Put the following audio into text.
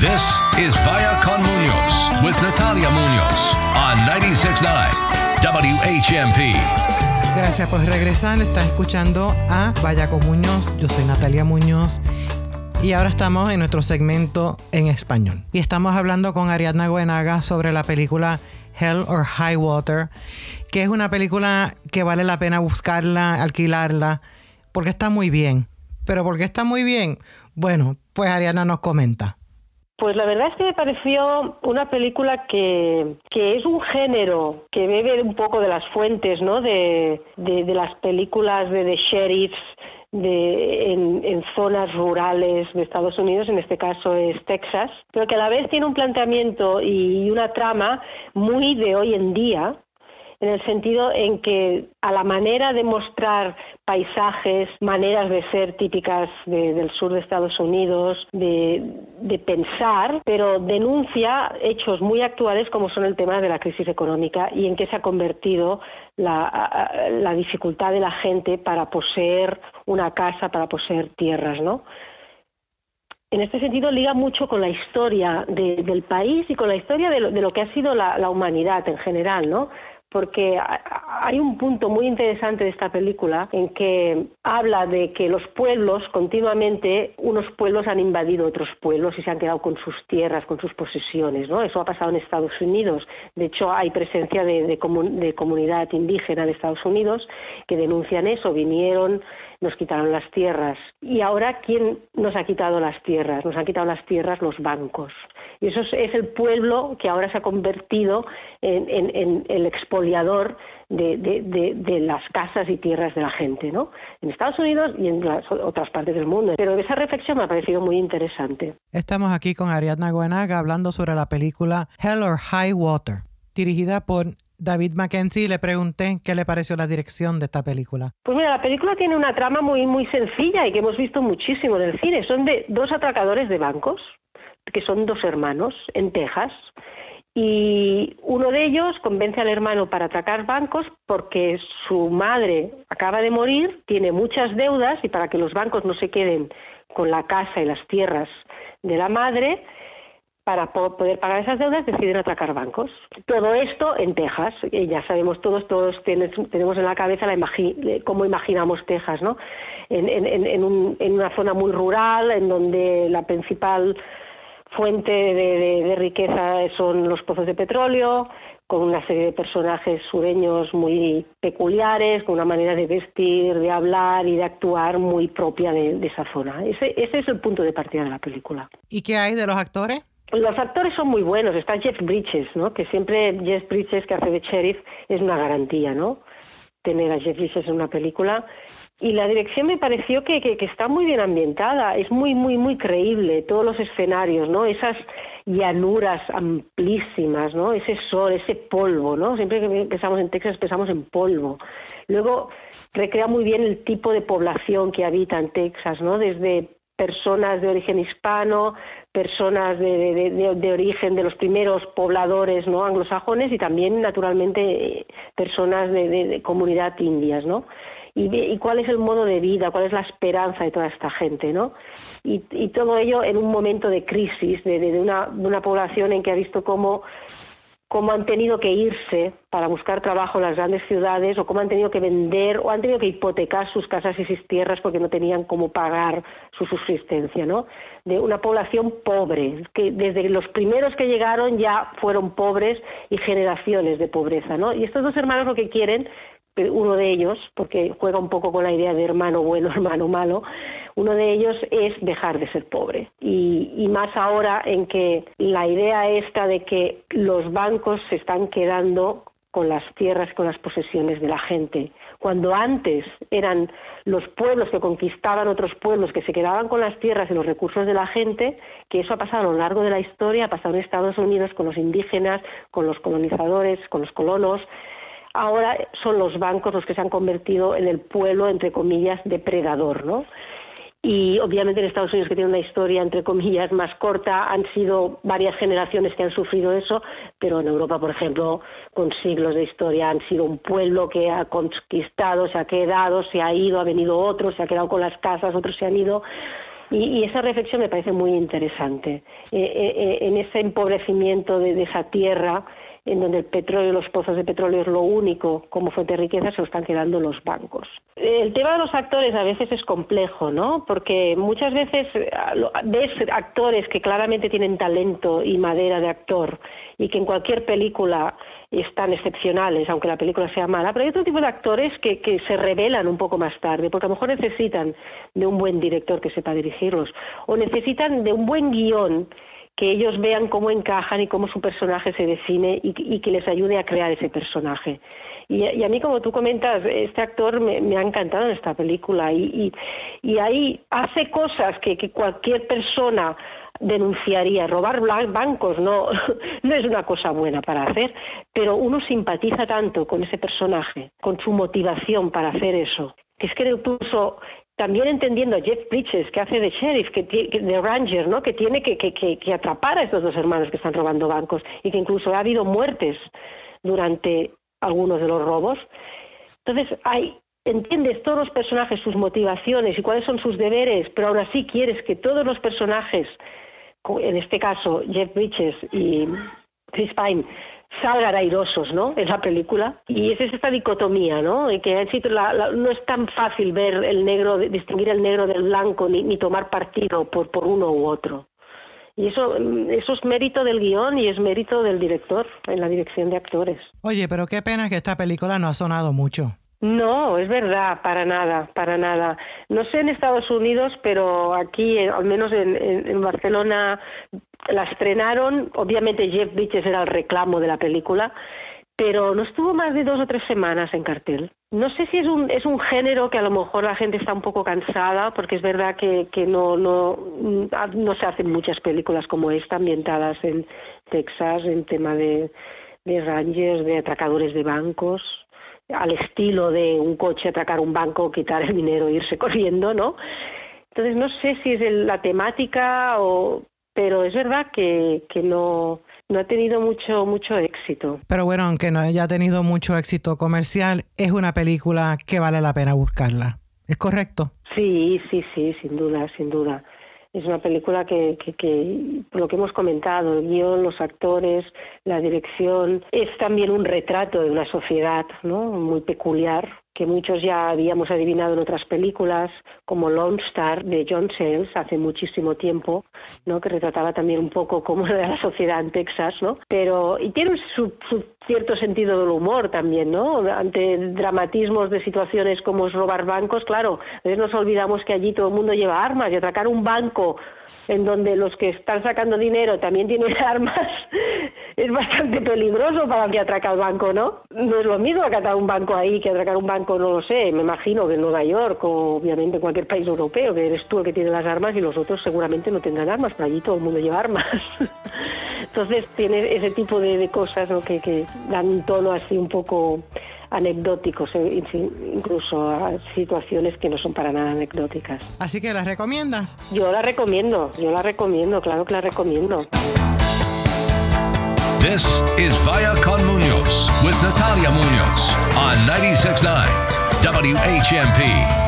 This is Vaya con Munoz with Natalia Munoz on 96.9 WHMP. Gracias por regresar. Estás escuchando a Vaya con Muñoz. Yo soy Natalia Muñoz. Y ahora estamos en nuestro segmento en español. Y estamos hablando con Ariadna Guenaga sobre la película Hell or High Water, que es una película que vale la pena buscarla, alquilarla, porque está muy bien. Pero ¿por qué está muy bien? Bueno, pues Ariadna nos comenta. Pues la verdad es que me pareció una película que, que es un género que bebe un poco de las fuentes, ¿no? De, de, las películas de, de sheriffs de, en, en, zonas rurales de Estados Unidos, en este caso es Texas, pero que a la vez tiene un planteamiento y una trama muy de hoy en día, en el sentido en que a la manera de mostrar paisajes, maneras de ser típicas de, del sur de Estados Unidos, de, pensar, pero denuncia hechos muy actuales como son el tema de la crisis económica y en qué se ha convertido la, la dificultad de la gente para poseer una casa, para poseer tierras, ¿no? en este sentido liga mucho con la historia de, del país y con la historia de lo, de lo que ha sido la, la, humanidad en general, ¿no? Porque hay un punto muy interesante de esta película en que habla de que los pueblos continuamente, unos pueblos han invadido otros pueblos y se han quedado con sus tierras, con sus posesiones, ¿no? Eso ha pasado en Estados Unidos. De hecho, hay presencia de, de, de comunidad indígena de Estados Unidos que denuncian eso, vinieron nos quitaron las tierras. Y ahora, ¿quién nos ha quitado las tierras? Nos han quitado las tierras los bancos. Y eso es, es el pueblo que ahora se ha convertido en, en, en el expoliador de, de, de, de, las casas y tierras de la gente, ¿no? En Estados Unidos y en las otras partes del mundo. Pero esa reflexión me ha parecido muy interesante. Estamos aquí con Ariadna Guenaga hablando sobre la película Hell or High Water, dirigida por David Mackenzie le pregunté qué le pareció la dirección de esta película. Pues mira, la película tiene una trama muy, muy sencilla y que hemos visto muchísimo en el cine. Son de dos atracadores de bancos, que son dos hermanos en Texas. Y uno de ellos convence al hermano para atracar bancos porque su madre acaba de morir, tiene muchas deudas y para que los bancos no se queden con la casa y las tierras de la madre, para poder pagar esas deudas deciden atracar bancos. Todo esto en Texas, y ya sabemos todos, todos tenemos en la cabeza la imagi cómo imaginamos Texas, ¿no? En, en, en, un, en, una zona muy rural, en donde la principal fuente de, de, de, riqueza son los pozos de petróleo, con una serie de personajes sureños muy peculiares, con una manera de vestir, de hablar y de actuar muy propia de, de esa zona. Ese, ese es el punto de partida de la película. ¿Y qué hay de los actores? Los actores son muy buenos. Está Jeff Bridges, ¿no? Que siempre Jeff Bridges, que hace de sheriff, es una garantía, ¿no? Tener a Jeff Bridges en una película. Y la dirección me pareció que, está muy bien ambientada, es muy, muy, muy creíble, todos los escenarios, ¿no? Esas llanuras amplísimas, ¿no? Ese sol, ese polvo, ¿no? Siempre que pensamos en Texas pensamos en polvo. Luego recrea muy bien el tipo de población que habita en Texas, ¿no? Desde personas de origen hispano, personas de, de, de, de, origen de los primeros pobladores no anglosajones y también naturalmente personas de, comunidad indias, ¿no? Y, y, cuál es el modo de vida, cuál es la esperanza de toda esta gente, ¿no? Y, y todo ello en un momento de crisis, de, una, una población en que ha visto cómo cómo han tenido que irse para buscar trabajo en las grandes ciudades o cómo han tenido que vender o han tenido que hipotecar sus casas y sus tierras porque no tenían cómo pagar su subsistencia, ¿no? De una población pobre, que desde los primeros que llegaron ya fueron pobres y generaciones de pobreza, ¿no? Y estos dos hermanos lo que quieren uno de ellos, porque juega un poco con la idea de hermano bueno, hermano malo, uno de ellos es dejar de ser pobre. Y, y, más ahora en que la idea esta de que los bancos se están quedando con las tierras, con las posesiones de la gente. Cuando antes eran los pueblos que conquistaban otros pueblos, que se quedaban con las tierras y los recursos de la gente, que eso ha pasado a lo largo de la historia, ha pasado en Estados Unidos con los indígenas, con los colonizadores, con los colonos, ahora son los bancos los que se han convertido en el pueblo, entre comillas, depredador, ¿no? Y obviamente en Estados Unidos, que tiene una historia, entre comillas, más corta, han sido varias generaciones que han sufrido eso, pero en Europa, por ejemplo, con siglos de historia, han sido un pueblo que ha conquistado, se ha quedado, se ha ido, ha venido otro, se ha quedado con las casas, otros se han ido. Y, esa reflexión me parece muy interesante. en ese empobrecimiento de esa tierra, en donde el petróleo, los pozos de petróleo es lo único como fuente de riqueza, se lo están quedando los bancos. El tema de los actores a veces es complejo, ¿no? Porque muchas veces eh, ves actores que claramente tienen talento y madera de actor y que en cualquier película están excepcionales, aunque la película sea mala, pero hay otro tipo de actores que, que se revelan un poco más tarde, porque a lo mejor necesitan de un buen director que sepa dirigirlos, o necesitan de un buen guion que ellos vean cómo encajan y cómo su personaje se define y, que les ayude a crear ese personaje. Y, a mí, como tú comentas, este actor me, ha encantado en esta película y, ahí hace cosas que, cualquier persona denunciaría. Robar bancos no, no es una cosa buena para hacer, pero uno simpatiza tanto con ese personaje, con su motivación para hacer eso, es que incluso también entendiendo a Jeff Bridges, que hace de sheriff, que, de ranger, ¿no? que tiene que, que, atrapar a estos dos hermanos que están robando bancos y que incluso ha habido muertes durante algunos de los robos. Entonces, hay, entiendes todos los personajes, sus motivaciones y cuáles son sus deberes, pero aún así quieres que todos los personajes, en este caso Jeff Bridges y Chris Pine, salgan airosos, ¿no? En la película. Y es esta dicotomía, ¿no? Y que no es tan fácil ver el negro, distinguir el negro del blanco, ni, ni tomar partido por, por uno u otro. Y eso, eso es mérito del guion y es mérito del director en la dirección de actores. Oye, pero qué pena que esta película no ha sonado mucho. No, es verdad, para nada, para nada. No sé en Estados Unidos, pero aquí, eh, al menos en, Barcelona, la estrenaron. Obviamente Jeff Bridges era el reclamo de la película, pero no estuvo más de dos o tres semanas en cartel. No sé si es un, es un género que a lo mejor la gente está un poco cansada, porque es verdad que, que no, no, no se hacen muchas películas como esta ambientadas en Texas, en tema de, de rangers, de atracadores de bancos al estilo de un coche atracar un banco, quitar el dinero e irse corriendo, ¿no? Entonces no sé si es la temática o pero es verdad que, que no, no ha tenido mucho mucho éxito. Pero bueno, aunque no haya tenido mucho éxito comercial, es una película que vale la pena buscarla. ¿Es correcto? Sí, sí, sí, sin duda, sin duda. Es una película que, que, que, por lo que hemos comentado, el guion, los actores, la dirección, es también un retrato de una sociedad ¿no? muy peculiar, que muchos ya habíamos adivinado en otras películas, como Lone Star de John Sayles hace muchísimo tiempo, ¿no? que retrataba también un poco cómo era la sociedad en Texas, ¿no? Pero, y tiene su, cierto sentido del humor también, ¿no? Ante dramatismos de situaciones como robar bancos, claro, a veces nos olvidamos que allí todo el mundo lleva armas y atracar un banco en donde los que están sacando dinero también tienen armas, es bastante peligroso para que atraca el banco, ¿no? No es lo mismo atracar un banco ahí que atracar un banco, no lo sé, me imagino que en Nueva York o obviamente en cualquier país europeo, que eres tú el que tiene las armas y los otros seguramente no tendrán armas, pero allí todo el mundo lleva armas. Entonces tiene ese tipo de, cosas que, que dan un tono así un poco anecdóticos, eh, incluso a situaciones que no son para nada anecdóticas. Así que las recomiendas. Yo la recomiendo, yo la recomiendo, claro que la recomiendo. This is Vaya con Muñoz with Natalia Muñoz on 96.9 WHMP.